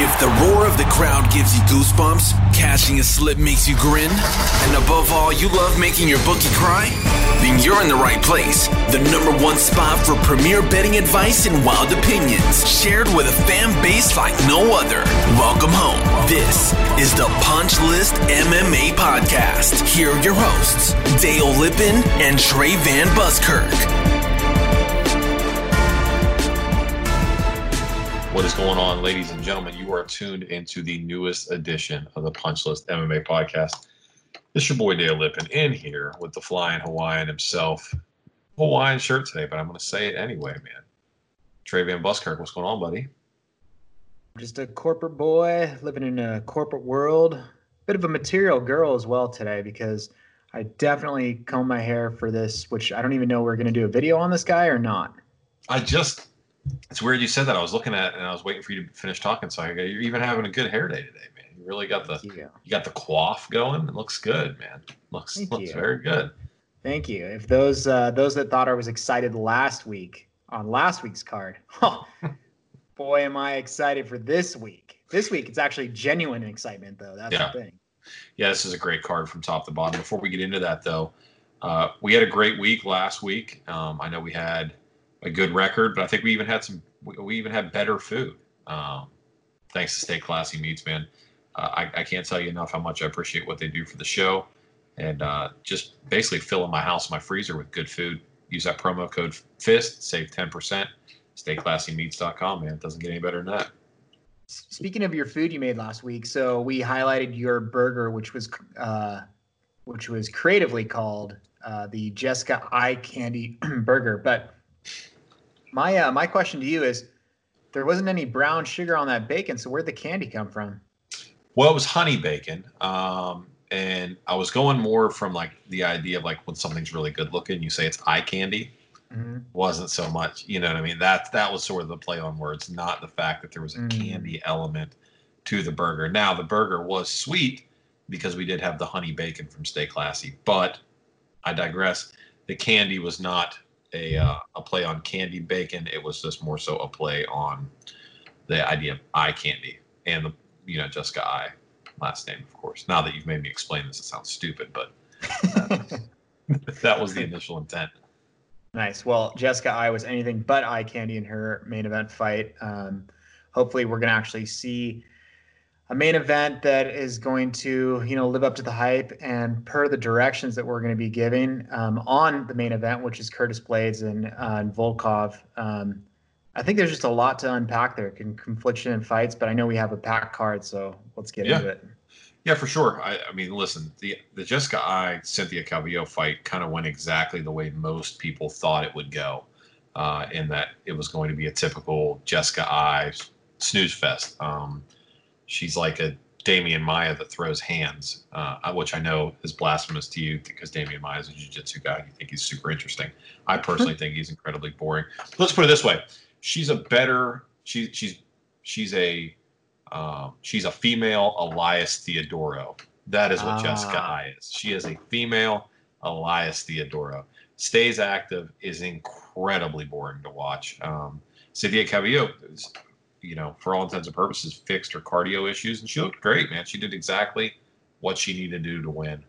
If the roar of the crowd gives you goosebumps, cashing a slip makes you grin, and above all, you love making your bookie cry, then you're in the right place. The number one spot for premier betting advice and wild opinions, shared with a fan base like no other. Welcome home. This is the Punch List MMA Podcast. Here are your hosts, Dale Lippin and Trey Van Buskirk. What is going on, ladies and gentlemen? You are tuned into the newest edition of the Punch List MMA podcast. It's your boy Dale Lippin in here with the flying Hawaiian himself. Hawaiian shirt today, but I'm going to say it anyway, man. Trey Van Buskirk, what's going on, buddy? Just a corporate boy living in a corporate world. Bit of a material girl as well today because I definitely combed my hair for this, which I don't even know we're going to do a video on this guy or not. I just it's weird you said that. I was looking at it and I was waiting for you to finish talking. So I go, you're even having a good hair day today, man. You really got the you. you. got the quaff going. It looks good, man. Looks Thank looks you. very good. Thank you. If those uh, those that thought I was excited last week on last week's card, oh, boy, am I excited for this week. This week it's actually genuine excitement though. That's yeah. the thing. Yeah, this is a great card from top to bottom. Before we get into that though, uh, we had a great week last week. Um, I know we had a good record, but I think we even had some. We even had better food. Um, thanks to Stay Classy Meats, man. Uh, I, I, can't tell you enough how much I appreciate what they do for the show, and uh, just basically filling my house, my freezer with good food. Use that promo code FIST, save ten percent. StayClassyMeats.com, man. It doesn't get any better than that. Speaking of your food you made last week, so we highlighted your burger, which was uh, which was creatively called uh, the Jessica Eye Candy Burger, but my uh, my question to you is, there wasn't any brown sugar on that bacon, so where'd the candy come from? Well, it was honey bacon, um, and I was going more from like the idea of like when something's really good looking, you say it's eye candy. Mm-hmm. Wasn't so much, you know what I mean? That that was sort of the play on words, not the fact that there was a mm. candy element to the burger. Now the burger was sweet because we did have the honey bacon from Stay Classy, but I digress. The candy was not a uh, a play on candy bacon. It was just more so a play on the idea of eye candy and the you know Jessica Eye last name, of course. Now that you've made me explain this, it sounds stupid, but uh, that was the initial intent. Nice. Well, Jessica Eye was anything but eye candy in her main event fight. Um, hopefully, we're going to actually see a main event that is going to you know live up to the hype and per the directions that we're going to be giving um, on the main event which is curtis blaydes and, uh, and volkov. Um, i think there's just a lot to unpack there. Can confliction and fights but i know we have a packed card so let's get yeah. into it. Yeah for sure. I, I, mean listen the the jessica eye cynthia calvillo fight kind of went exactly the way most people thought it would go uh, in that it was going to be a typical jessica eye snooze fest. Um, she's like a Demian Maya that throws hands, uh, which I know is blasphemous to you because Demian Maya is a jiu-jitsu guy. You think he's super interesting. I personally think he's incredibly boring. Let's put it this way: she's a better. She, she's she's a um, she's a female Elias Theodorou. That is what ah. Jessica Eye is. She is a female Elias Theodorou. Stays active, is incredibly boring to watch. Um, Cynthia Calvillo you know, for all intents and purposes, fixed her cardio issues, and she looked great, man. She did exactly what she needed to do to win.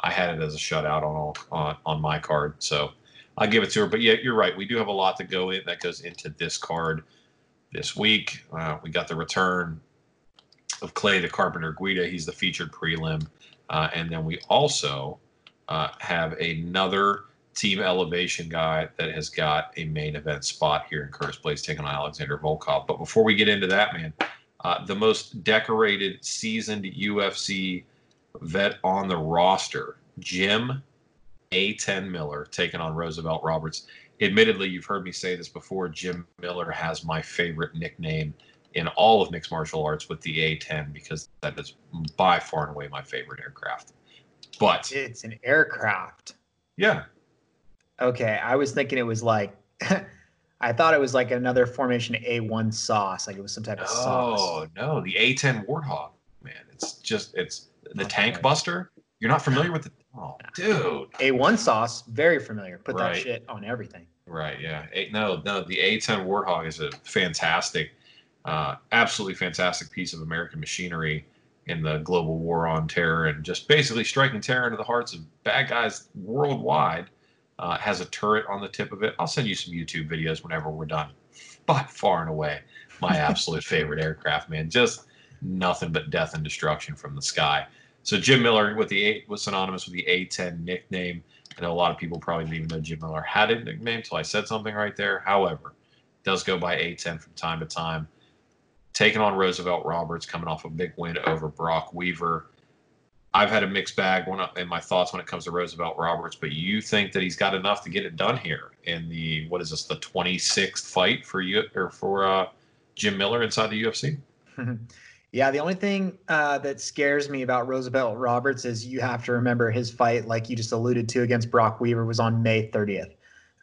I had it as a shutout on all on, on my card, so I'll give it to her. But yeah, you're right. We do have a lot to go in that goes into this card this week. Uh, we got the return of Clay the Carpenter Guida. He's the featured prelim. Uh, and then we also uh, have another team elevation guy that has got a main event spot here in Curtis Blaydes taking on Alexander Volkov. But before we get into that, man, uh, the most decorated, seasoned UFC vet on the roster, Jim A10 Miller, taking on Roosevelt Roberts. Admittedly, you've heard me say this before. Jim Miller has my favorite nickname in all of mixed martial arts with the A10 because that is by far and away my favorite aircraft. But it's an aircraft. Yeah. Okay, I was thinking it was like I thought it was like another formation A1 sauce, like it was some type of oh, sauce. Oh no, the A10 Warthog, man. It's just it's the tank buster. You're not familiar with the oh dude. A1 sauce, very familiar. Put right. that shit on everything. Right, yeah. A, no, no, the A10 Warthog is a fantastic uh, absolutely fantastic piece of American machinery in the global war on terror and just basically striking terror into the hearts of bad guys worldwide. Uh, has a turret on the tip of it. I'll send you some YouTube videos whenever we're done. By far and away, my absolute favorite aircraft, man. Just nothing but death and destruction from the sky. So Jim Miller with the eight was synonymous with the A10 nickname. I know a lot of people probably didn't even know Jim Miller had a nickname until I said something right there. However, does go by A10 from time to time taking on Roosevelt Roberts, coming off a big win over Brock Weaver. I've had a mixed bag when, in my thoughts when it comes to Roosevelt Roberts, but you think that he's got enough to get it done here in the what is this the 26th fight for you or for uh, Jim Miller inside the UFC? yeah, the only thing uh, that scares me about Roosevelt Roberts is you have to remember his fight, like you just alluded to, against Brock Weaver was on May 30th.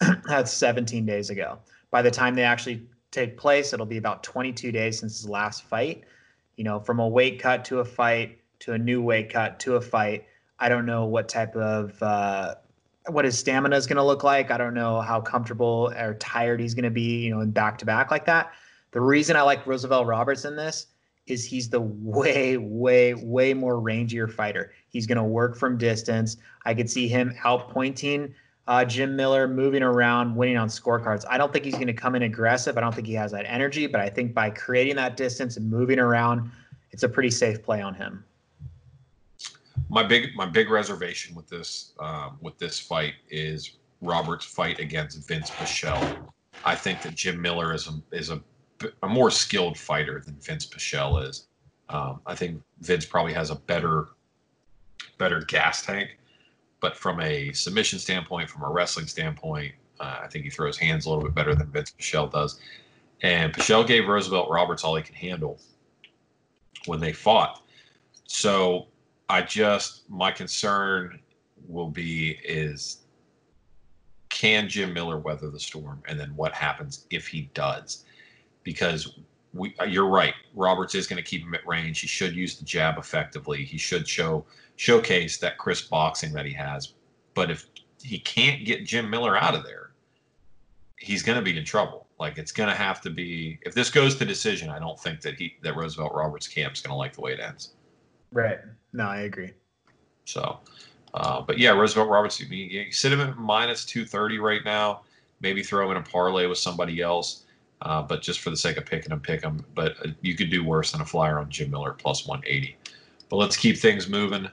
That's 17 days ago. By the time they actually take place. It'll be about 22 days since his last fight. You know, from a weight cut to a fight to a new weight cut to a fight. I don't know what type of uh, what his stamina is going to look like. I don't know how comfortable or tired he's going to be. You know, in back to back like that. The reason I like Roosevelt Roberts in this is he's the way, way, way more rangier fighter. He's going to work from distance. I could see him outpointing uh, Jim Miller moving around, winning on scorecards. I don't think he's going to come in aggressive. I don't think he has that energy, but I think by creating that distance and moving around, it's a pretty safe play on him. My big my big reservation with this um, with this fight is Robert's fight against Vinc Pichel. I think that Jim Miller is a is a, a more skilled fighter than Vinc Pichel is. Um, I think Vinc probably has a better better gas tank but from a submission standpoint, from a wrestling standpoint, uh, I think he throws hands a little bit better than Vinc Pichel does. And Pichel gave Roosevelt Roberts all he could handle when they fought. So I just my concern will be is can Jim Miller weather the storm, and then what happens if he does? Because we, uh, you're right. Roberts is going to keep him at range. He should use the jab effectively. He should show showcase that crisp boxing that he has. But if he can't get Jim Miller out of there, he's going to be in trouble. Like it's going to have to be. If this goes to decision, I don't think that he that Roosevelt Roberts camp is going to like the way it ends. Right. No, I agree. So, uh, but yeah, Roosevelt Roberts, you, you sit him at minus two thirty right now. Maybe throw him in a parlay with somebody else. Uh, but just for the sake of picking him, pick him. But uh, you could do worse than a flyer on Jim Miller plus 180. But let's keep things moving.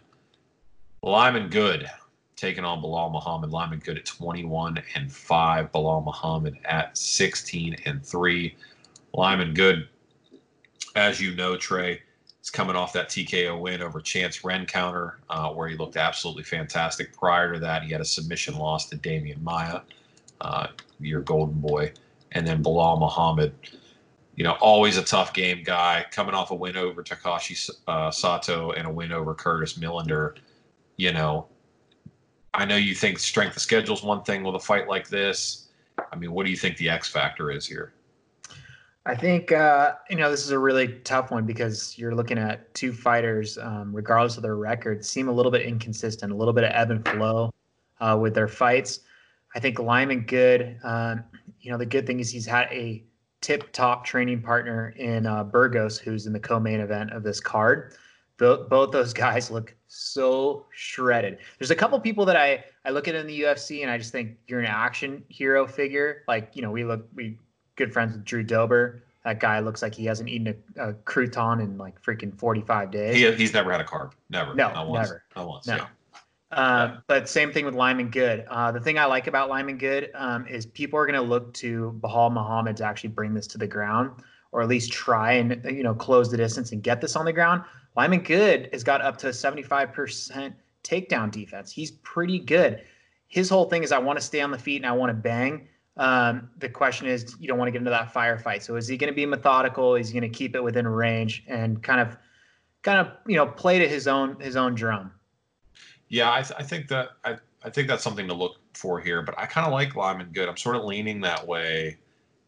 Lyman Good taking on Belal Muhammad. Lyman Good at 21 and 5. Belal Muhammad at 16 and 3. Lyman Good, as you know, Trey, coming off that TKO win over Chance Rencounter, uh, where he looked absolutely fantastic. Prior to that, he had a submission loss to Demian Maya, uh, your golden boy. And then Belal Muhammad, you know, always a tough game guy, coming off a win over Takashi uh, Sato and a win over Curtis Millender you know, I know you think strength of schedule is one thing with a fight like this. I mean, what do you think the X factor is here? I think uh, you know this is a really tough one because you're looking at two fighters, um, regardless of their record, seem a little bit inconsistent, a little bit of ebb and flow uh, with their fights. I think Lyman Good, um, you know, the good thing is he's had a tip-top training partner in uh, Burgos, who's in the co-main event of this card both, both those guys look so shredded. There's a couple people that I I look at in the UFC and I just think you're an action hero figure. Like you know we look we good friends with Drew Dober. that guy looks like he hasn't eaten a, a crouton in like freaking 45 days. He, he's never had a carb. Never. No, Not once. never. Not once. No. Yeah. Uh, But same thing with Lyman Good. Uh, the thing I like about Lyman Good um, is people are going to look to Belal Muhammad to actually bring this to the ground, or at least try and you know close the distance and get this on the ground. Lyman Good has got up to a 75% takedown defense. He's pretty good. His whole thing is I want to stay on the feet and I want to bang. Um, the question is you don't want to get into that firefight. So is he going to be methodical? Is he going to keep it within range and kind of, kind of you know play to his own his own drum? Yeah, I, th- I think that I, I think that's something to look for here. But I kind of like Lyman Good. I'm sort of leaning that way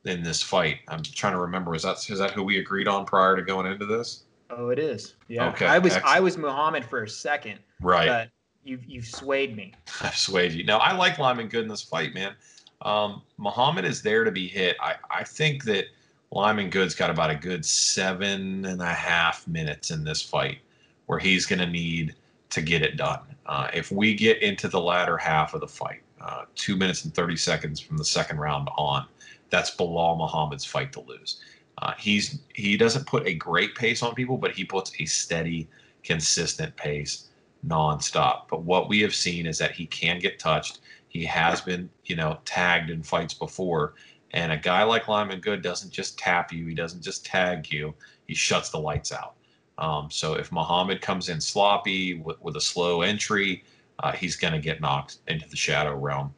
in this fight. I'm trying to remember. Is that is that who we agreed on prior to going into this? Oh, it is. Yeah. Okay, I was I was Muhammad for a second, Right. but you've you've swayed me. I've swayed you. Now I like Lyman Good in this fight, man. Um, Muhammad is there to be hit. I, I think that Lyman Good's got about a good seven and a half minutes in this fight where he's going to need to get it done. Uh, if we get into the latter half of the fight, uh, two minutes and 30 seconds from the second round on, that's Belal Muhammad's fight to lose. Uh, he's he doesn't put a great pace on people, but he puts a steady, consistent pace nonstop. But what we have seen is that he can get touched. He has been, you know, tagged in fights before. And a guy like Lyman Good doesn't just tap you, he doesn't just tag you, he shuts the lights out. Um, so if Muhammad comes in sloppy with, with a slow entry, uh, he's going to get knocked into the shadow realm.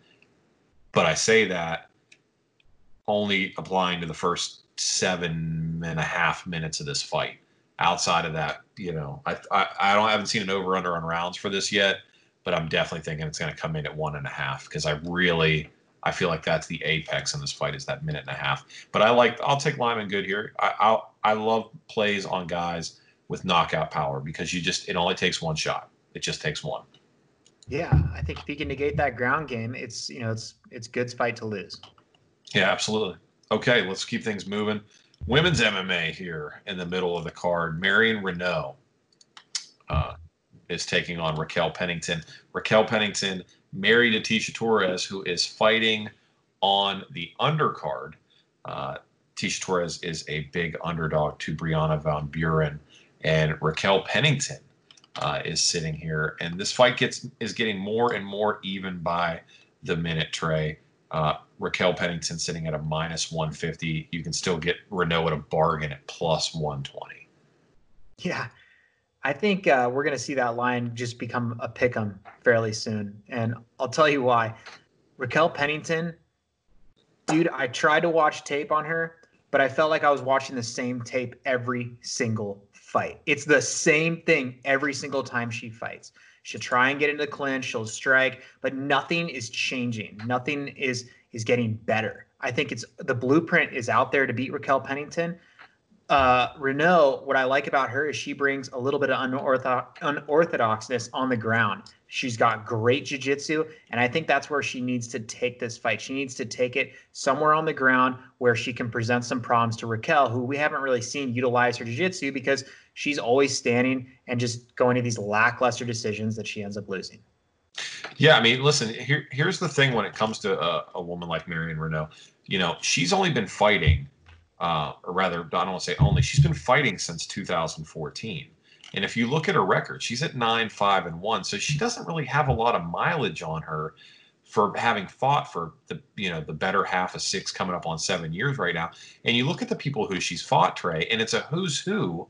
But I say that only applying to the first seven and a half minutes of this fight. Outside of that, you know, I I, I don't I haven't seen an over under on rounds for this yet, but I'm definitely thinking it's going to come in at one and a half because I really I feel like that's the apex in this fight is that minute and a half. But I like I'll take Lyman Good here. I I'll, I love plays on guys with knockout power because you just it only takes one shot. It just takes one. Yeah, I think if he can negate that ground game, it's you know it's it's good fight to lose. Yeah, absolutely. Okay, let's keep things moving. Women's MMA here in the middle of the card. Marion Reneau uh, is taking on Raquel Pennington. Raquel Pennington married Tecia Torres, who is fighting on the undercard. Uh, Tecia Torres is a big underdog to Brianna Van Buren, and Raquel Pennington uh, is sitting here. And this fight gets is getting more and more even by the minute. Trey. Uh, Raquel Pennington sitting at a minus 150. You can still get Reneau at a bargain at plus 120. Yeah, I think uh, we're going to see that line just become a pick 'em fairly soon, and I'll tell you why. Raquel Pennington, dude, I tried to watch tape on her, but I felt like I was watching the same tape every single fight. It's the same thing every single time she fights. She'll try and get into the clinch, she'll strike, but nothing is changing. Nothing is is getting better. I think it's the blueprint is out there to beat Raquel Pennington. Uh, Reneau, what I like about her is she brings a little bit of unorthodox, unorthodoxness on the ground. She's got great jiu-jitsu, and I think that's where she needs to take this fight. She needs to take it somewhere on the ground where she can present some problems to Raquel, who we haven't really seen utilize her jiu-jitsu because she's always standing and just going to these lackluster decisions that she ends up losing. Yeah, I mean, listen, here, here's the thing when it comes to a, a woman like Marion Reneau. You know, she's only been fighting, uh, or rather, I don't want to say only, she's been fighting since 2014. And if you look at her record, she's at nine, five, and one. So she doesn't really have a lot of mileage on her for having fought for the you know the better half of six coming up on seven years right now. And you look at the people who she's fought, Trey, and it's a who's who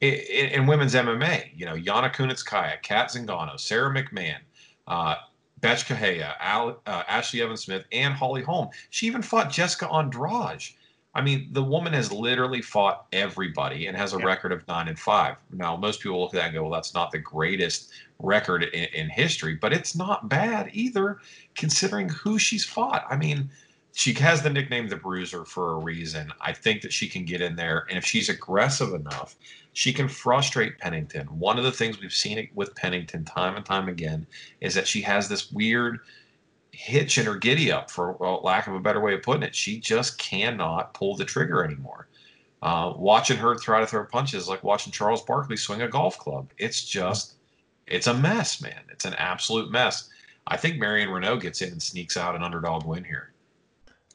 in, in women's MMA. You know, Yana Kunitskaya, Cat Zingano, Sara McMann, uh, Betch Al, uh, Ashlee Evans Smith, and Holly Holm. She even fought Jessica Andrade. I mean, the woman has literally fought everybody and has a Yeah. record of nine and five. Now, most people look at that and go, "Well, that's not the greatest record in, in history," but it's not bad either, considering who she's fought. I mean, she has the nickname the Bruiser for a reason. I think that she can get in there, and if she's aggressive enough, she can frustrate Pennington. One of the things we've seen with Pennington time and time again is that she has this weird hitch in her giddy up, for well, lack of a better way of putting it. She just cannot pull the trigger anymore. Uh, watching her try to throw punches is like watching Charles Barkley swing a golf club. It's just, it's a mess, man. It's an absolute mess. I think Marion Reneau gets in and sneaks out an underdog win here.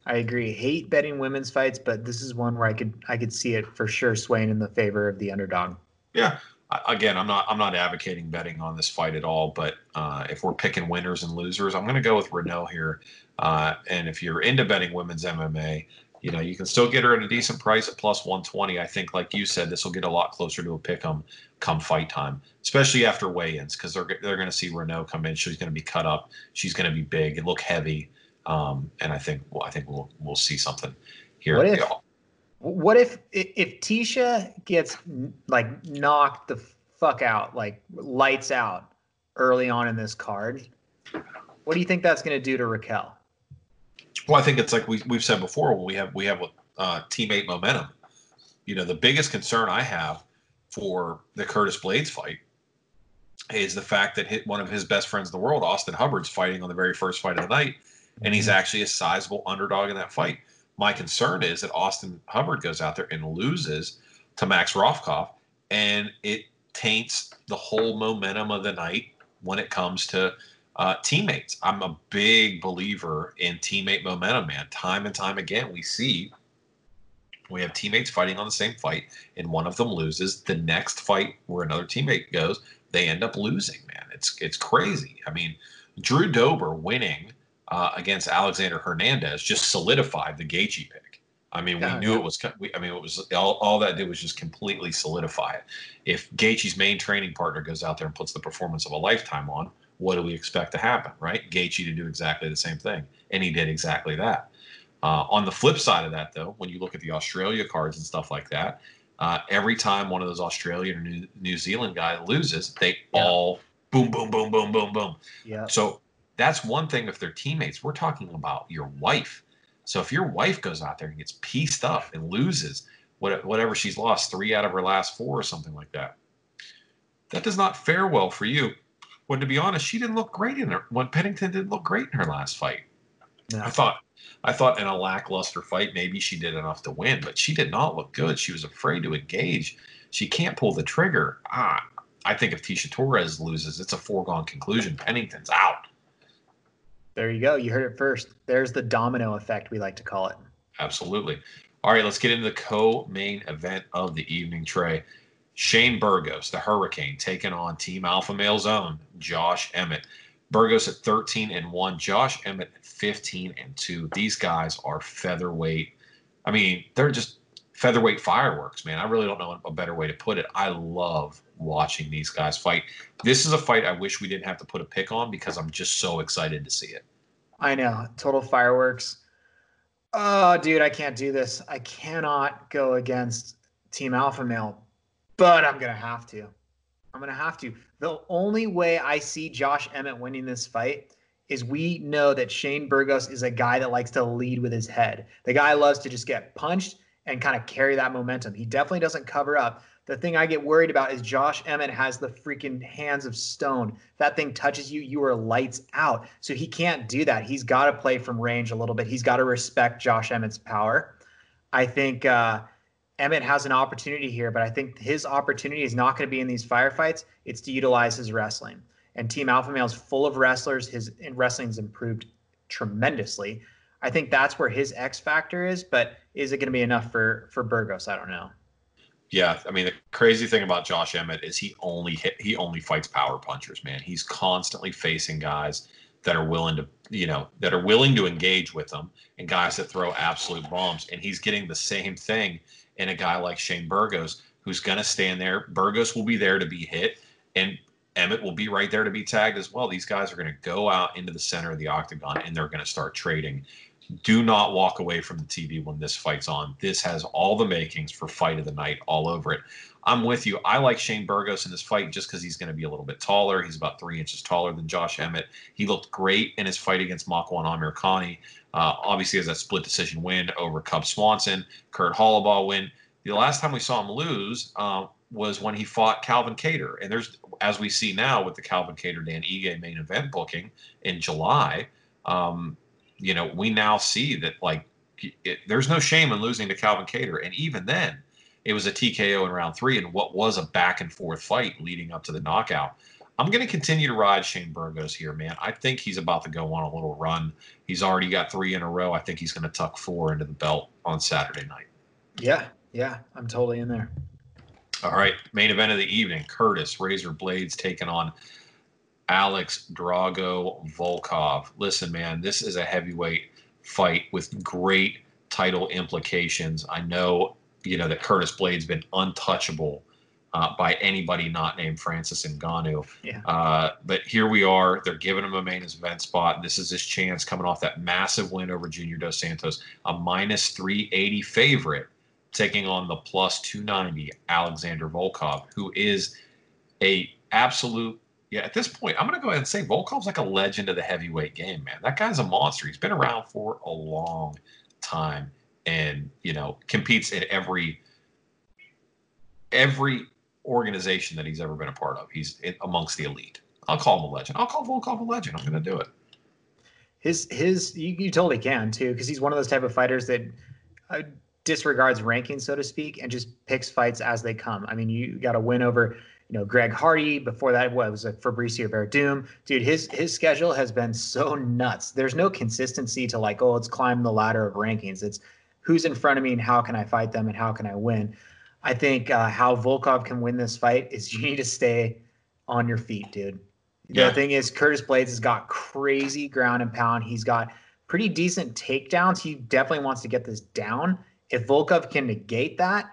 I agree. Hate betting women's fights, but this is one where I could I could see it for sure swaying in the favor of the underdog. Yeah. Again, I'm not I'm not advocating betting on this fight at all, but uh, if we're picking winners and losers, I'm going to go with Reneau here. Uh, and if you're into betting women's MMA, you know you can still get her at a decent price at plus 120. I think, like you said, this will get a lot closer to a pick 'em come fight time, especially after weigh-ins, because they're they're going to see Reneau come in. She's going to be cut up. She's going to be big and look heavy. Um, and I think well, I think we'll we'll see something here. What if, what if if Tecia gets like knocked the fuck out, like lights out early on in this card? What do you think that's going to do to Raquel? Well, I think it's like we we've said before. We have we have uh, teammate momentum. You know, the biggest concern I have for the Curtis Blaydes fight is the fact that hit one of his best friends in the world, Austin Hubbard's fighting on the very first fight of the night, and he's mm-hmm. actually a sizable underdog in that fight. My concern is that Austin Hubbard goes out there and loses to Max Rothkopf, and it taints the whole momentum of the night when it comes to uh, teammates. I'm a big believer in teammate momentum, man. Time and time again, we see we have teammates fighting on the same fight, and one of them loses. The next fight where another teammate goes, they end up losing. Man, it's it's crazy. I mean, Drew Dober winning uh, against Alexander Hernandez just solidified the Gaethje pick. I mean, we knew it was. We, I mean, it was all, all that did was just completely solidify it. If Gaethje's main training partner goes out there and puts the performance of a lifetime on, what do we expect to happen, right? Gaethje to do exactly the same thing, and he did exactly that. Uh, on the flip side of that, though, when you look at the Australia cards and stuff like that, uh, every time one of those Australian or New, New Zealand guys loses, they yeah. all boom, boom, boom, boom, boom, boom. Yeah. So that's one thing if they're teammates. We're talking about your wife. So if your wife goes out there and gets pieced up and loses whatever she's lost, three out of her last four or something like that, that does not fare well for you. When to be honest, she didn't look great in her. When Pennington didn't look great in her last fight. No. I thought, I thought in a lackluster fight maybe she did enough to win, but she did not look good. She was afraid to engage. She can't pull the trigger. Ah, I think if Tecia Torres loses, it's a foregone conclusion. Pennington's out. There you go. You heard it first. There's the domino effect, we like to call it. Absolutely. All right, let's get into the co main event of the evening, Trey. Shane Burgos, the Hurricane, taking on Team Alpha Male's own Josh Emmett. Burgos at 13 and 1, Josh Emmett at 15 and 2. These guys are featherweight. I mean, they're just featherweight fireworks, man. I really don't know a better way to put it. I love watching these guys fight. This is a fight I wish we didn't have to put a pick on because I'm just so excited to see it. I know. Total fireworks. Oh, dude, I can't do this. I cannot go against Team Alpha Male, but I'm going to have to. I'm going to have to. The only way I see Josh Emmett winning this fight is we know that Shane Burgos is a guy that likes to lead with his head. The guy loves to just get punched and kind of carry that momentum. He definitely doesn't cover up. The thing I get worried about is Josh Emmett has the freaking hands of stone. If that thing touches you, you are lights out. So he can't do that. He's got to play from range a little bit. He's got to respect Josh Emmett's power. I think uh, Emmett has an opportunity here, but I think his opportunity is not going to be in these firefights. It's to utilize his wrestling. And Team Alpha Male is full of wrestlers. His wrestling's improved tremendously. I think that's where his X factor is, but is it going to be enough for for Burgos? I don't know. Yeah, I mean the crazy thing about Josh Emmett is he only hit, he only fights power punchers, man. He's constantly facing guys that are willing to, you know, that are willing to engage with him and guys that throw absolute bombs and he's getting the same thing in a guy like Shane Burgos who's going to stand there. Burgos will be there to be hit and Emmett will be right there to be tagged as well. These guys are going to go out into the center of the octagon and they're going to start trading do not walk away from the TV when this fight's on. This has all the makings for fight of the night all over it. I'm with you. I like Shane Burgos in this fight just because he's going to be a little bit taller. He's about three inches taller than Josh Emmett. He looked great in his fight against Makwan Amirkhani. Uh, obviously, has that split decision win over Cub Swanson, Kurt Holobaugh win. The last time we saw him lose uh, was when he fought Calvin Kattar. And there's, as we see now with the Calvin Kattar Dan Ige main event booking in July, um, you know, we now see that like it, there's no shame in losing to Calvin Kattar, and even then, it was a TKO in round three, and what was a back and forth fight leading up to the knockout. I'm going to continue to ride Shane Burgos here, man. I think he's about to go on a little run. He's already got three in a row. I think he's going to tuck four into the belt on Saturday night. Yeah, yeah, I'm totally in there. All right, main event of the evening: Curtis Razor Blaydes taking on Alex Drago Volkov. Listen, man, this is a heavyweight fight with great title implications. I know, you know, that Curtis Blaydes been untouchable uh, by anybody not named Francis Ngannou. Yeah. Uh, but here we are. They're giving him a main event spot. This is his chance coming off that massive win over Junior Dos Santos, a minus 380 favorite, taking on the plus 290 Alexander Volkov, who is a absolute. Yeah, at this point, I'm going to go ahead and say Volkov's like a legend of the heavyweight game, man. That guy's a monster. He's been around for a long time, and you know competes in every every organization that he's ever been a part of. He's amongst the elite. I'll call him a legend. I'll call Volkov a legend. I'm going to do it. His his you, you totally can too because he's one of those type of fighters that uh, disregards rankings so to speak and just picks fights as they come. I mean, you got a win over you know Greg Hardy. Before that what, was it Fabricio Werdum. Dude, his his schedule has been so nuts. There's no consistency to like oh let's climb the ladder of rankings. It's who's in front of me and how can I fight them and how can I win. I think uh, how Volkov can win this fight is you need to stay on your feet, dude. The thing is, Curtis Blaydes has got crazy ground and pound. He's got pretty decent takedowns. He definitely wants to get this down. If Volkov can negate that,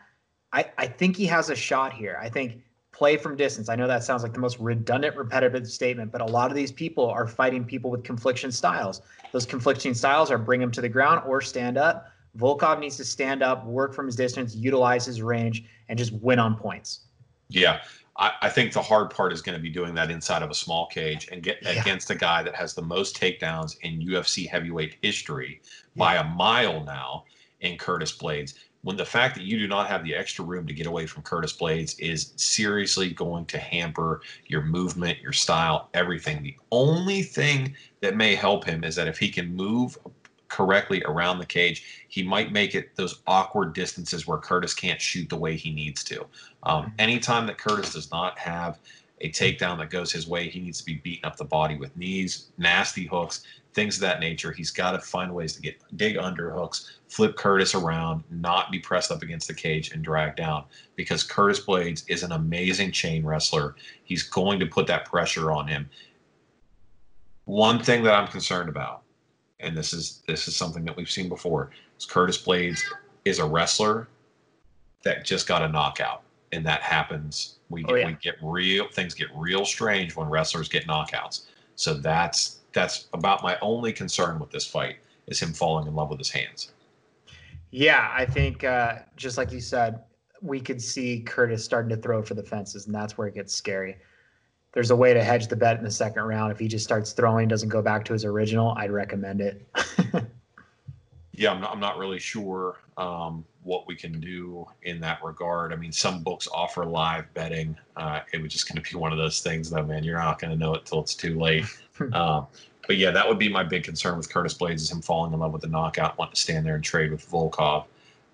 I, I think he has a shot here. I think play from distance. I know that sounds like the most redundant, repetitive statement, but a lot of these people are fighting people with confliction styles. Those conflicting styles are bring them to the ground or stand up Volkov needs to stand up, work from his distance, utilize his range, and just win on points. Yeah. I, I think the hard part is going to be doing that inside of a small cage and get yeah. against a guy that has the most takedowns in UFC heavyweight history yeah. by a mile now in Curtis Blaydes. When the fact that you do not have the extra room to get away from Curtis Blaydes is seriously going to hamper your movement, your style, everything. The only thing that may help him is that if he can move correctly around the cage, he might make it those awkward distances where Curtis can't shoot the way he needs to. Um, mm-hmm. anytime that Curtis does not have a takedown that goes his way, he needs to be beating up the body with knees, nasty hooks, things of that nature. He's got to find ways to get dig under hooks, flip Curtis around, not be pressed up against the cage and drag down because Curtis Blaydes is an amazing chain wrestler. He's going to put that pressure on him. One thing that I'm concerned about and this is this is something that we've seen before. Is Curtis Blaydes is a wrestler that just got a knockout, and that happens. We oh, yeah. we get real things get real strange when wrestlers get knockouts. So that's that's about my only concern with this fight is him falling in love with his hands. Yeah, I think uh, just like you said, we could see Curtis starting to throw for the fences, and that's where it gets scary there's a way to hedge the bet in the second round. If he just starts throwing, doesn't go back to his original, I'd recommend it. yeah, I'm not, I'm not really sure um, what we can do in that regard. I mean, some books offer live betting. Uh, it was just going to be one of those things, though, man. You're not going to know it till it's too late. Um, but yeah, that would be my big concern with Curtis Blaydes is him falling in love with the knockout, wanting to stand there and trade with Volkov.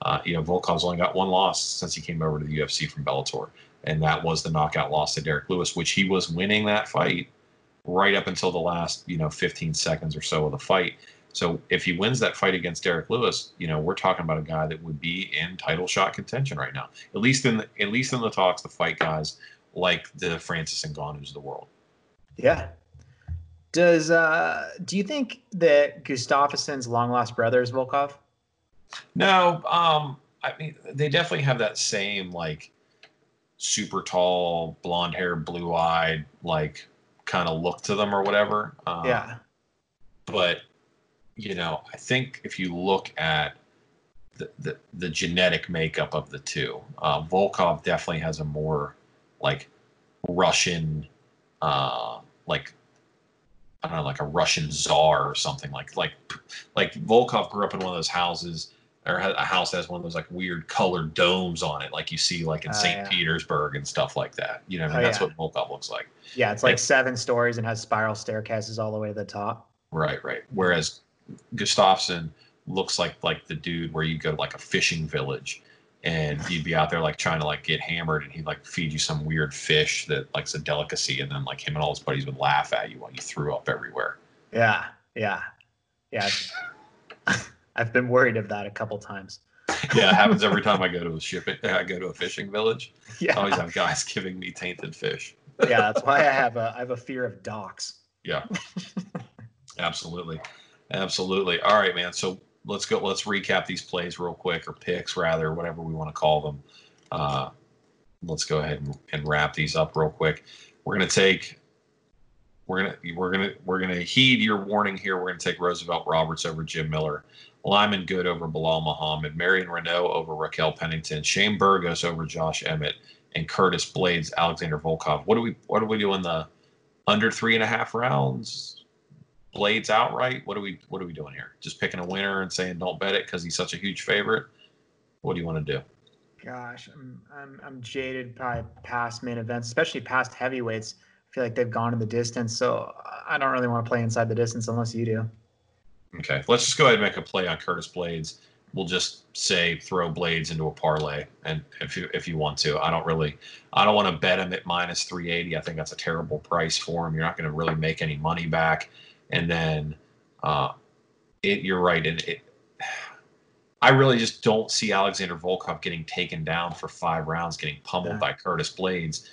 Uh, you know, Volkov's only got one loss since he came over to the UFC from Bellator and that was the knockout loss to Derrick Lewis, which he was winning that fight right up until the last you know 15 seconds or so of the fight. So if he wins that fight against Derrick Lewis, you know we're talking about a guy that would be in title shot contention right now, at least in the, at least in the talks, the fight guys like the Francis and Ngannou's of the world. Yeah. Does uh do you think that Gustafsson's long lost brother is Volkov? No, um, I mean they definitely have that same like super tall, blonde hair, blue eyed, like kind of look to them or whatever. Um, yeah. But, you know, I think if you look at the, the, the genetic makeup of the two, uh, Volkov definitely has a more like Russian, uh, like I don't know, like a Russian czar or something like like like Volkov grew up in one of those houses or a house that has one of those like weird colored domes on it, like you see like in uh, St. Yeah. Petersburg and stuff like that. You know, I mean? oh, that's yeah. what Volkov looks like. Yeah, it's like and, seven stories and has spiral staircases all the way to the top. Right, right. Whereas Gustafsson looks like like the dude where you go to like a fishing village and you'd be out there like trying to like get hammered, and he'd like feed you some weird fish that like's a delicacy, and then like him and all his buddies would laugh at you while you threw up everywhere. Yeah, yeah, yeah. I've been worried of that a couple times. yeah, it happens every time I go to a shipping. I go to a fishing village. Yeah, I always have guys giving me tainted fish. yeah, that's why I have a I have a fear of docks. Yeah, absolutely, absolutely. All right, man. So let's go. Let's recap these plays real quick, or picks rather, whatever we want to call them. Uh, let's go ahead and, and wrap these up real quick. We're gonna take. We're gonna we're gonna we're gonna heed your warning here. We're gonna take Roosevelt Roberts over Jim Miller. Lyman Good over Belal Muhammad, Marion Reneau over Raquel Pennington, Shane Burgos over Josh Emmett, and Curtis Blaydes, Alexander Volkov. What do we what do we do in the under three and a half rounds? Blaydes outright. What are we what are we doing here? Just picking a winner and saying don't bet it because he's such a huge favorite. What do you want to do? Gosh, I'm I'm I'm jaded by past main events, especially past heavyweights. I feel like they've gone in the distance, so I don't really want to play inside the distance unless you do. Okay, let's just go ahead and make a play on Curtis Blaydes. We'll just say throw Blaydes into a parlay, and if you if you want to, I don't really, I don't want to bet him at minus three eighty. I think that's a terrible price for him. You're not going to really make any money back, and then, uh, it you're right, and it. I really just don't see Alexander Volkov getting taken down for five rounds, getting pummeled Yeah. by Curtis Blaydes.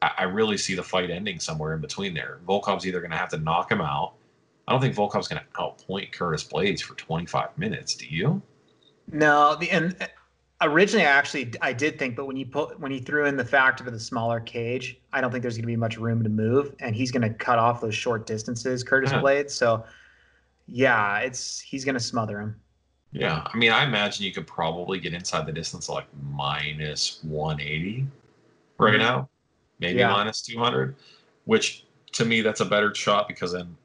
I, I really see the fight ending somewhere in between there. Volkov's either going to have to knock him out. I don't think Volkov's going to outpoint Curtis Blaydes for 25 minutes. Do you? No, the and originally I actually I did think, but when you put when he threw in the fact of the smaller cage, I don't think there's going to be much room to move, and he's going to cut off those short distances, Curtis Uh-huh. Blaydes. So, yeah, it's he's going to smother him. Yeah. I mean, I imagine you could probably get inside the distance like minus 180 right now, maybe Yeah. minus 200, which to me, that's a better shot because then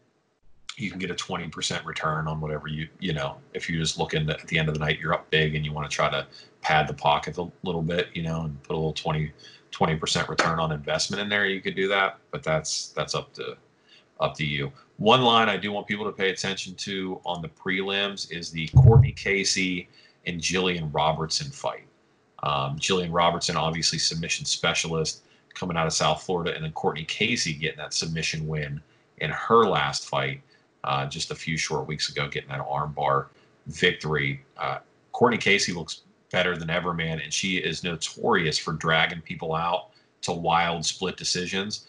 you can get a 20% return on whatever you, you know, if you're just looking at the end of the night, you're up big and you want to try to pad the pocket a little bit, you know, and put a little 20, 20% return on investment in there, you could do that. But that's, that's up to, up to you. One line I do want people to pay attention to on the prelims is the Courtney Casey and Jillian Robertson fight. Um, Jillian Robertson, obviously submission specialist coming out of South Florida, and then Courtney Casey getting that submission win in her last fight uh, just a few short weeks ago, getting that armbar victory. Uh, Courtney Casey looks better than ever, man, and she is notorious for dragging people out to wild split decisions.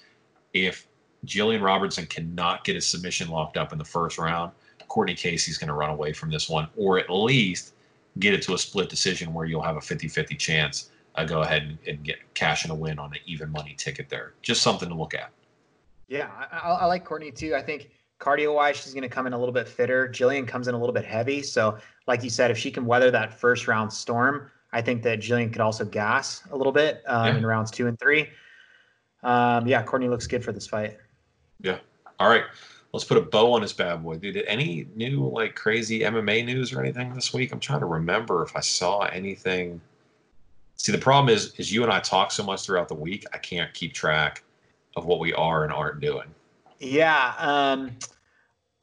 If Jillian Robertson cannot get a submission locked up in the first round, Courtney Casey's going to run away from this one, or at least get it to a split decision where you'll have a 50 50 chance. Uh, go ahead and, and get cash in a win on an even money ticket there. Just something to look at. Yeah, I, I like Courtney too. I think cardio wise, she's going to come in a little bit fitter. Jillian comes in a little bit heavy. So, like you said, if she can weather that first round storm, I think that Jillian could also gas a little bit um, Yeah. in rounds two and three. Um, yeah, Courtney looks good for this fight. Yeah. All right, let's put a bow on this bad boy, dude. Any new like crazy MMA news or anything this week? I'm trying to remember if I saw anything. See, the problem is, is you and I talk so much throughout the week, I can't keep track of what we are and aren't doing. Yeah. Um,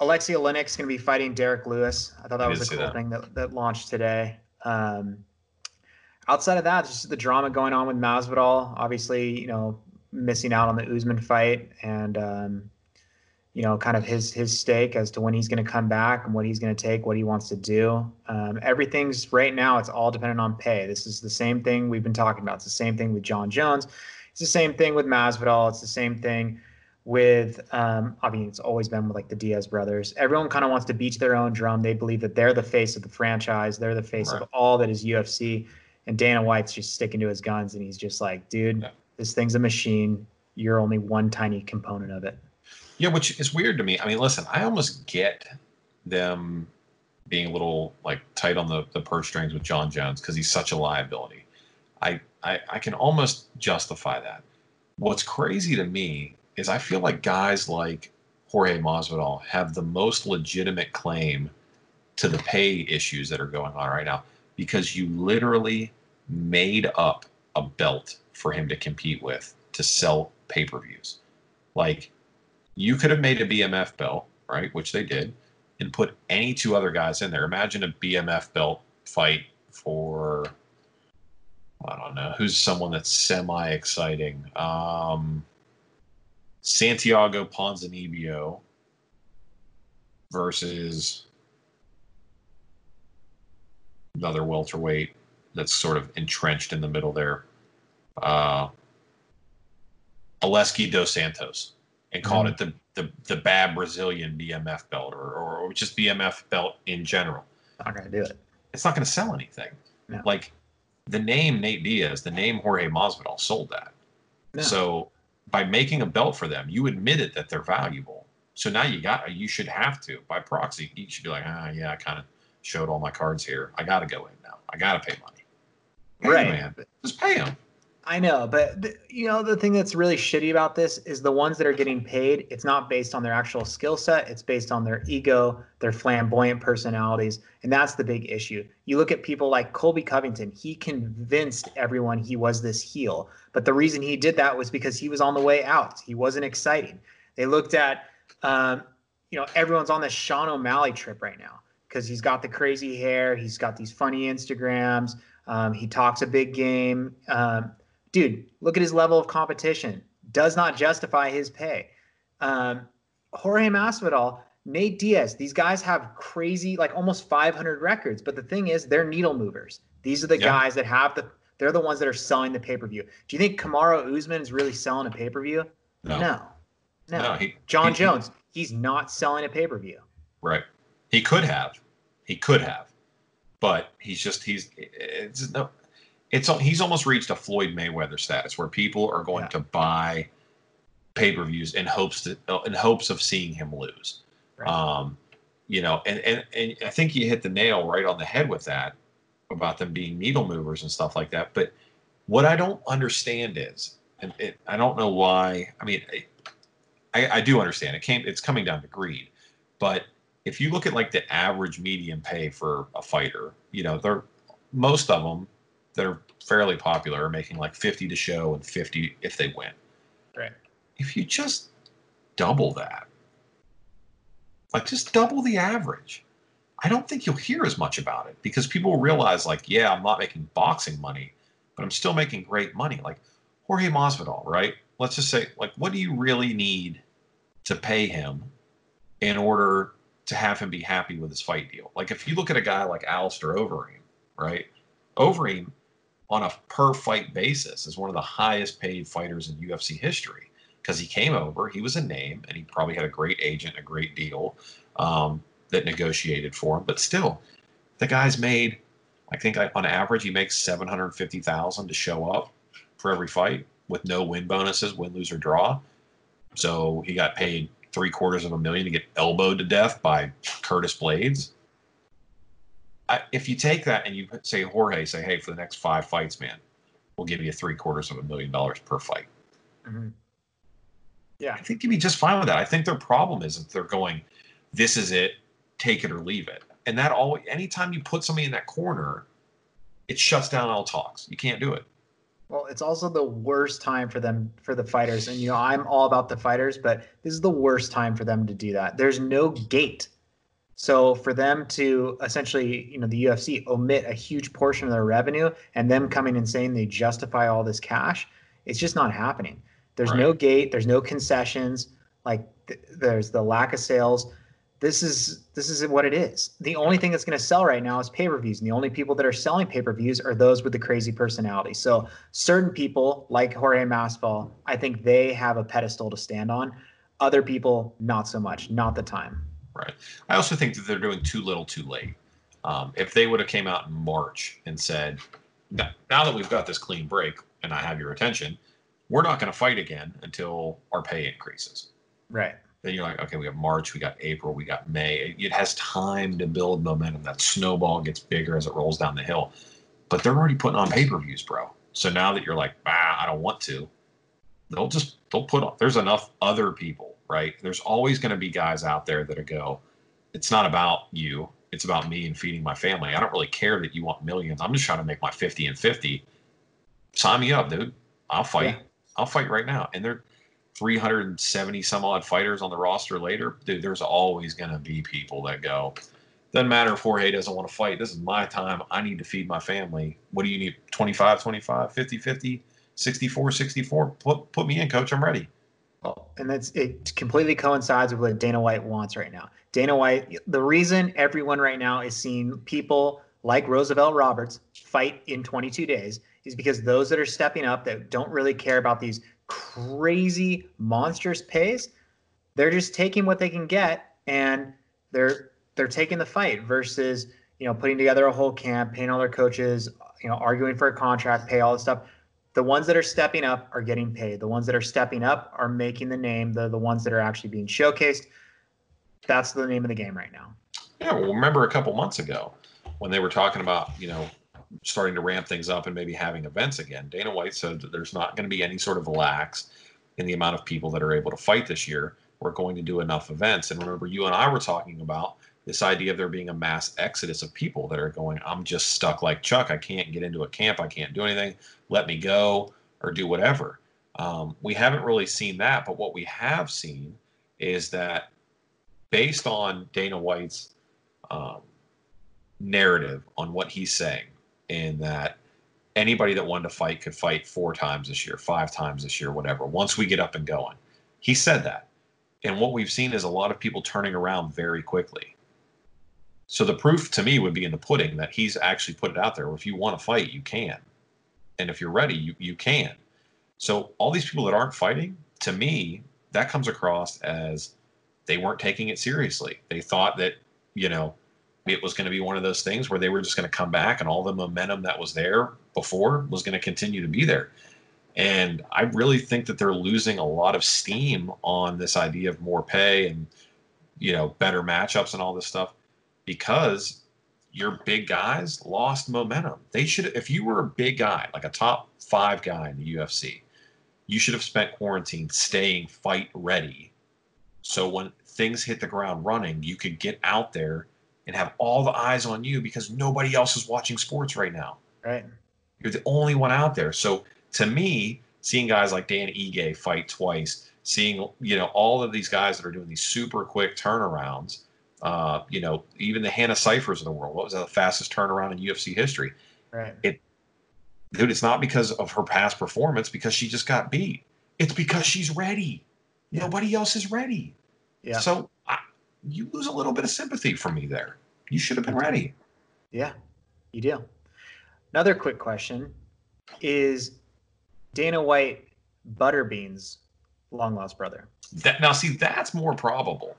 Aleksei Oleinik going to be fighting Derrick Lewis. I thought that I was a cool that. thing that, that launched today. Um, outside of that, just the drama going on with Masvidal. Obviously, you know, missing out on the Usman fight and, um, you know, kind of his his stake as to when he's going to come back and what he's going to take, what he wants to do. Um, everything's right now. It's all dependent on pay. This is the same thing we've been talking about. It's the same thing with Jon Jones. It's the same thing with Masvidal. It's the same thing with um, I mean it's always been with like the Diaz brothers. Everyone kind of wants to beat their own drum. They believe that they're the face of the franchise. They're the face Right. of all that is UFC. And Dana White's just sticking to his guns and he's just like, dude, Yeah. this thing's a machine. You're only one tiny component of it. Yeah, which is weird to me. I mean, listen, I almost get them being a little like tight on the, the purse strings with Jon Jones because he's such a liability. I, I I can almost justify that. What's crazy to me is I feel like guys like Jorge Masvidal have the most legitimate claim to the pay issues that are going on right now because you literally made up a belt for him to compete with to sell pay-per-views. Like you could have made a BMF belt, right, which they did, and put any two other guys in there. Imagine a BMF belt fight for I don't know who's someone that's semi exciting. Um, Santiago Ponzinibbio versus another welterweight that's sort of entrenched in the middle there. Uh, Aleksei dos Santos, and called Mhm. it the, the the bad Brazilian BMF belt, or, or just BMF belt in general. Not gonna do it. It's not going to sell anything. No. Like the name Nate Diaz, the name Jorge Masvidal sold that. No. So by making a belt for them, you admitted that they're valuable. So now you got you should have to by proxy. You should be like, ah, yeah, I kind of showed all my cards here. I got to go in now. I got to pay money. Right. man, just pay them. I know, but you know the thing that's really shitty about this is the ones that are getting paid. It's not based on their actual skill set. It's based on their ego, their flamboyant personalities, and that's the big issue. You look at people like Colby Covington. He convinced everyone he was this heel, but the reason he did that was because he was on the way out. He wasn't exciting. They looked at, um, you know, everyone's on this Sean O'Malley trip right now because he's got the crazy hair. He's got these funny Instagrams. Um, he talks a big game. Um, dude, look at his level of competition. Does not justify his pay. Um, Jorge Masvidal, Nate Diaz, these guys have crazy, like almost 500 records. But the thing is, they're needle movers. These are the Yeah. guys that have the. They're the ones that are selling the pay per view. Do you think Kamaru Usman is really selling a pay per view? No. no. No. No, he- Jon he- Jones, he's not selling a pay per view. Right. He could have. He could have. But he's just he's it's no it's he's almost reached a Floyd Mayweather status where people are going Yeah. to buy pay-per-views in hopes to in hopes of seeing him lose. Right. Um you know, and, and and I think you hit the nail right on the head with that about them being needle movers and stuff like that. But what I don't understand is, and it, I don't know why. I mean, I, I do understand it came. It's coming down to greed, but if you look at like the average median pay for a fighter, you know, they're most of them that are fairly popular are making like 50 to show and 50 if they win. Right. If you just double that, like just double the average, I don't think you'll hear as much about it because people will realize like, yeah, I'm not making boxing money, but I'm still making great money. Like Jorge Masvidal, right? Let's just say, like, what do you really need to pay him in order to have him be happy with his fight deal? Like, if you look at a guy like Alistair Overeem, right? Overeem, on a per fight basis, is one of the highest paid fighters in UFC history because he came over, he was a name, and he probably had a great agent, a great deal um, that negotiated for him. But still, the guy's made, I think, on average, he makes seven hundred fifty thousand to show up for every fight with no win bonuses, win, lose, or draw. So he got paid three quarters of a million to get elbowed to death by Curtis Blaydes. I, if you take that and you say Jorge, say, hey, for the next five fights, man, we'll give you three quarters of a million dollars per fight. Mhm. Yeah. I think you'd be just fine with that. I think their problem is that they're going, this is it, take it or leave it. And that always, anytime you put somebody in that corner, it shuts down all talks. You can't do it. Well, it's also the worst time for them for the fighters. And you know, I'm all about the fighters, but this is the worst time for them to do that. There's no gate. So for them to essentially, you know, the UFC omit a huge portion of their revenue and them coming and saying they justify all this cash, it's just not happening. There's no gate, there's no concessions, like th- there's the lack of sales. This is this is what it is. The only thing that's going to sell right now is pay-per-views, and the only people that are selling pay-per-views are those with the crazy personality. So certain people like Jorge Masvidal, I think they have a pedestal to stand on. Other people, not so much. Not the time. Right. I also think that they're doing too little too late. Um, if they would have came out in March and said, "Now that we've got this clean break and I have your attention, we're not going to fight again until our pay increases. Right. Then you're like, okay, we have March, we got April, we got May. It has time to build momentum. That snowball gets bigger as it rolls down the hill. But they're already putting on pay per views, bro. So now that you're like, ah, I don't want to, they'll just they'll put on. There's enough other people, right? There's always going to be guys out there that are go. It's not about you. It's about me and feeding my family. I don't really care that you want millions. I'm just trying to make my 50 and 50. Sign me up, dude. I'll fight. Yeah. I'll fight right now. And they're 370 some odd fighters on the roster later. Dude, there's always going to be people that go, Doesn't matter if Jorge doesn't want to fight. This is my time. I need to feed my family. What do you need? 25, 25, 50, 50, 64, 64? Put, put me in, coach. I'm ready. And that's it completely coincides with what Dana White wants right now. Dana White, the reason everyone right now is seeing people like Roosevelt Roberts fight in 22 days is because those that are stepping up that don't really care about these crazy monstrous pays, they're just taking what they can get and they're they're taking the fight versus you know putting together a whole camp, paying all their coaches, you know, arguing for a contract, pay all this stuff. The ones that are stepping up are getting paid. The ones that are stepping up are making the name. The the ones that are actually being showcased. That's the name of the game right now. Yeah, well, remember a couple months ago when they were talking about you know starting to ramp things up and maybe having events again. Dana White said that there's not going to be any sort of lax in the amount of people that are able to fight this year. We're going to do enough events. And remember, you and I were talking about this idea of there being a mass exodus of people that are going, I'm just stuck like Chuck. I can't get into a camp. I can't do anything. Let me go or do whatever. Um, we haven't really seen that. But what we have seen is that based on Dana White's um, narrative on what he's saying, in that anybody that wanted to fight could fight four times this year, five times this year, whatever, once we get up and going. He said that. And what we've seen is a lot of people turning around very quickly. So the proof to me would be in the pudding that he's actually put it out there. If you want to fight, you can. And if you're ready, you, you can. So all these people that aren't fighting, to me, that comes across as they weren't taking it seriously. They thought that, you know, it was going to be one of those things where they were just going to come back and all the momentum that was there before was going to continue to be there. And I really think that they're losing a lot of steam on this idea of more pay and you know better matchups and all this stuff because your big guys lost momentum. They should if you were a big guy, like a top 5 guy in the UFC, you should have spent quarantine staying fight ready. So when things hit the ground running, you could get out there and have all the eyes on you because nobody else is watching sports right now. Right. You're the only one out there. So to me, seeing guys like Dan Ige fight twice, seeing you know all of these guys that are doing these super quick turnarounds, uh, you know even the Hannah Cifers of the world. What was the fastest turnaround in UFC history? Right. It, dude, it's not because of her past performance because she just got beat. It's because she's ready. Yeah. Nobody else is ready. Yeah. So you lose a little bit of sympathy for me there. You should have been ready. Yeah, you do. Another quick question is Dana White Butterbean's long lost brother? That, now, see, that's more probable.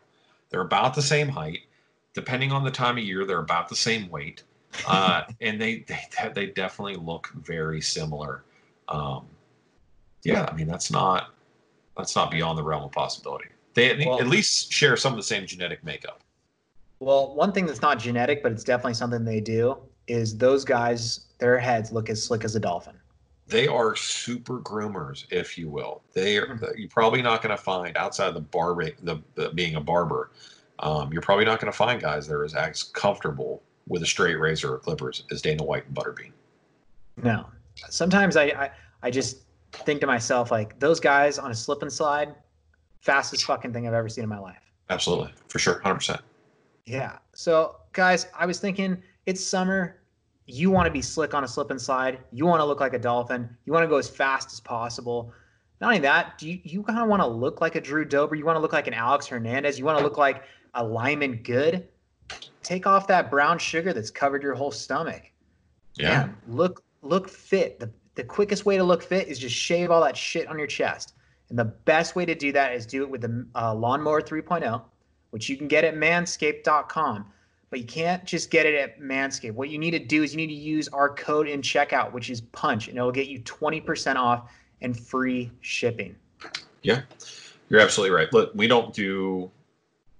They're about the same height. Depending on the time of year, they're about the same weight. Uh, and they, they they definitely look very similar. Um, yeah, I mean that's not that's not beyond the realm of possibility. They well, at least share some of the same genetic makeup. Well, one thing that's not genetic, but it's definitely something they do, is those guys, their heads look as slick as a dolphin. They are super groomers, if you will. They are. Mm-hmm. You're probably not going to find outside of the barber, the, the being a barber. Um, you're probably not going to find guys that are as, as comfortable with a straight razor or clippers as Dana White and Butterbean. No. Sometimes I, I, I just think to myself like those guys on a slip and slide fastest fucking thing I've ever seen in my life. Absolutely, for sure, hundred percent. Yeah. So, guys, I was thinking it's summer. You want to be slick on a slip and slide. You want to look like a dolphin. You want to go as fast as possible. Not only that, do you, you kind of want to look like a Drew Dober? You want to look like an Alex Hernandez? You want to look like a Lyman Good? Take off that brown sugar that's covered your whole stomach. Yeah. Man, look look fit. The the quickest way to look fit is just shave all that shit on your chest. And the best way to do that is do it with the uh, Lawnmower 3.0, which you can get at manscaped.com. But you can't just get it at Manscaped. What you need to do is you need to use our code in checkout, which is PUNCH, and it will get you 20% off and free shipping. Yeah, you're absolutely right. Look, we don't do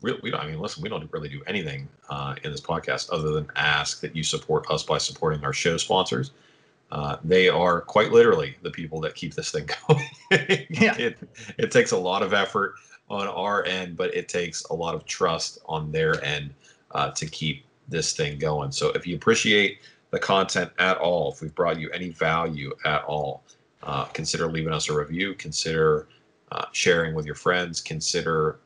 we don't. I mean, listen, we don't really do anything uh, in this podcast other than ask that you support us by supporting our show sponsors. Uh, they are quite literally the people that keep this thing going. yeah. It, it takes a lot of effort on our end, but it takes a lot of trust on their end uh, to keep this thing going. So if you appreciate the content at all, if we've brought you any value at all, uh, consider leaving us a review, consider uh, sharing with your friends, consider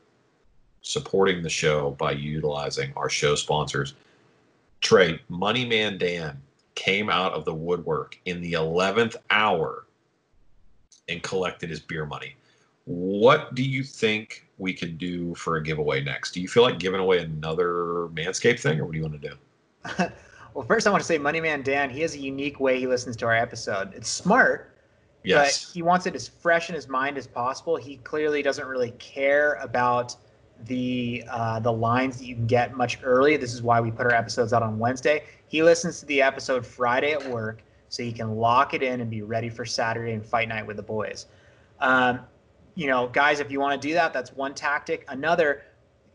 supporting the show by utilizing our show sponsors. Trey, Money Man Dan came out of the woodwork in the 11th hour and collected his beer money. What do you think we could do for a giveaway next? Do you feel like giving away another Manscaped thing, or what do you want to do? well, first, I want to say Money Man Dan, he has a unique way he listens to our episode. It's smart, yes. but he wants it as fresh in his mind as possible. He clearly doesn't really care about the uh, the lines that you can get much early. This is why we put our episodes out on Wednesday. He listens to the episode Friday at work, so he can lock it in and be ready for Saturday and fight night with the boys. Um, you know, guys, if you want to do that, that's one tactic. Another,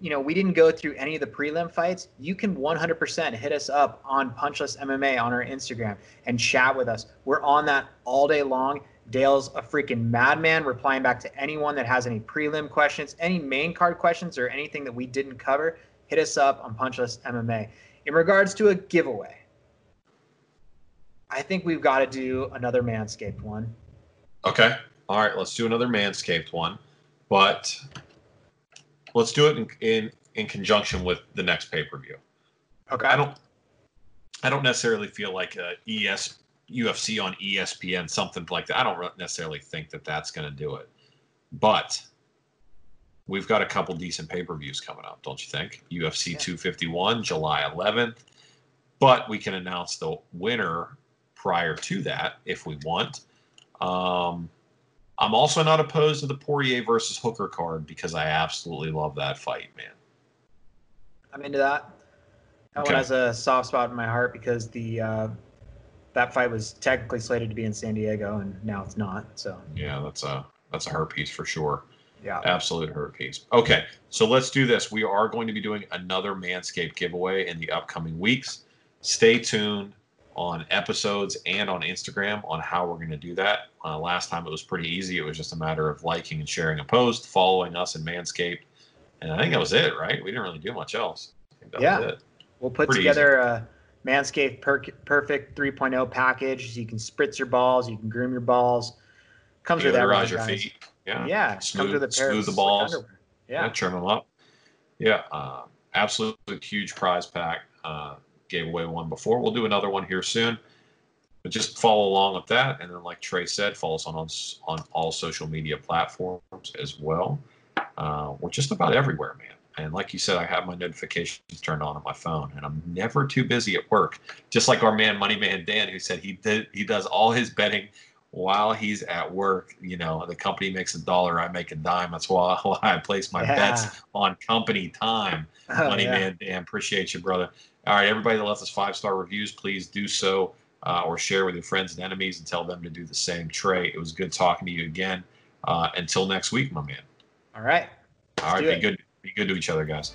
you know, we didn't go through any of the prelim fights. You can 100% hit us up on Punchless MMA on our Instagram and chat with us. We're on that all day long. Dale's a freaking madman replying back to anyone that has any prelim questions, any main card questions, or anything that we didn't cover. Hit us up on Punchless MMA. In regards to a giveaway, I think we've got to do another Manscaped one. Okay. All right. Let's do another Manscaped one, but let's do it in in, in conjunction with the next pay per view. Okay. I don't. I don't necessarily feel like a ES UFC on ESPN, something like that. I don't necessarily think that that's going to do it, but we've got a couple decent pay per views coming up, don't you think? UFC yeah. 251, July 11th, but we can announce the winner prior to that if we want. Um, I'm also not opposed to the Poirier versus Hooker card because I absolutely love that fight, man. I'm into that. That okay. one has a soft spot in my heart because the uh, that fight was technically slated to be in San Diego, and now it's not. So yeah, that's a that's a hurt piece for sure. Yeah, absolute hurt piece. Okay, so let's do this. We are going to be doing another Manscaped giveaway in the upcoming weeks. Stay tuned on episodes and on Instagram on how we're going to do that. Uh, last time it was pretty easy. It was just a matter of liking and sharing a post, following us in Manscaped, and I think that was it. Right? We didn't really do much else. yeah, we'll put pretty together easy. a Manscaped per- Perfect 3.0 package. So you can spritz your balls, you can groom your balls. Comes with everything. your feet. Yeah, yeah. Smooth, comes with a pair smooth the balls. Yeah. yeah, trim them up. Yeah, uh, absolute huge prize pack. Uh, gave away one before. We'll do another one here soon. But just follow along with that, and then, like Trey said, follow us on on, on all social media platforms as well. Uh, we're just about everywhere, man. And like you said, I have my notifications turned on on my phone, and I'm never too busy at work. Just like our man Money Man Dan, who said he did he does all his betting while he's at work. You know, the company makes a dollar, I make a dime. That's why, why I place my yeah. bets on company time. Oh, Money yeah. Man Dan, appreciate you, brother. All right, everybody that left us five star reviews, please do so uh, or share with your friends and enemies and tell them to do the same. Trey, it was good talking to you again. Uh, until next week, my man. All right. All right, be it. good. Be good to each other, guys.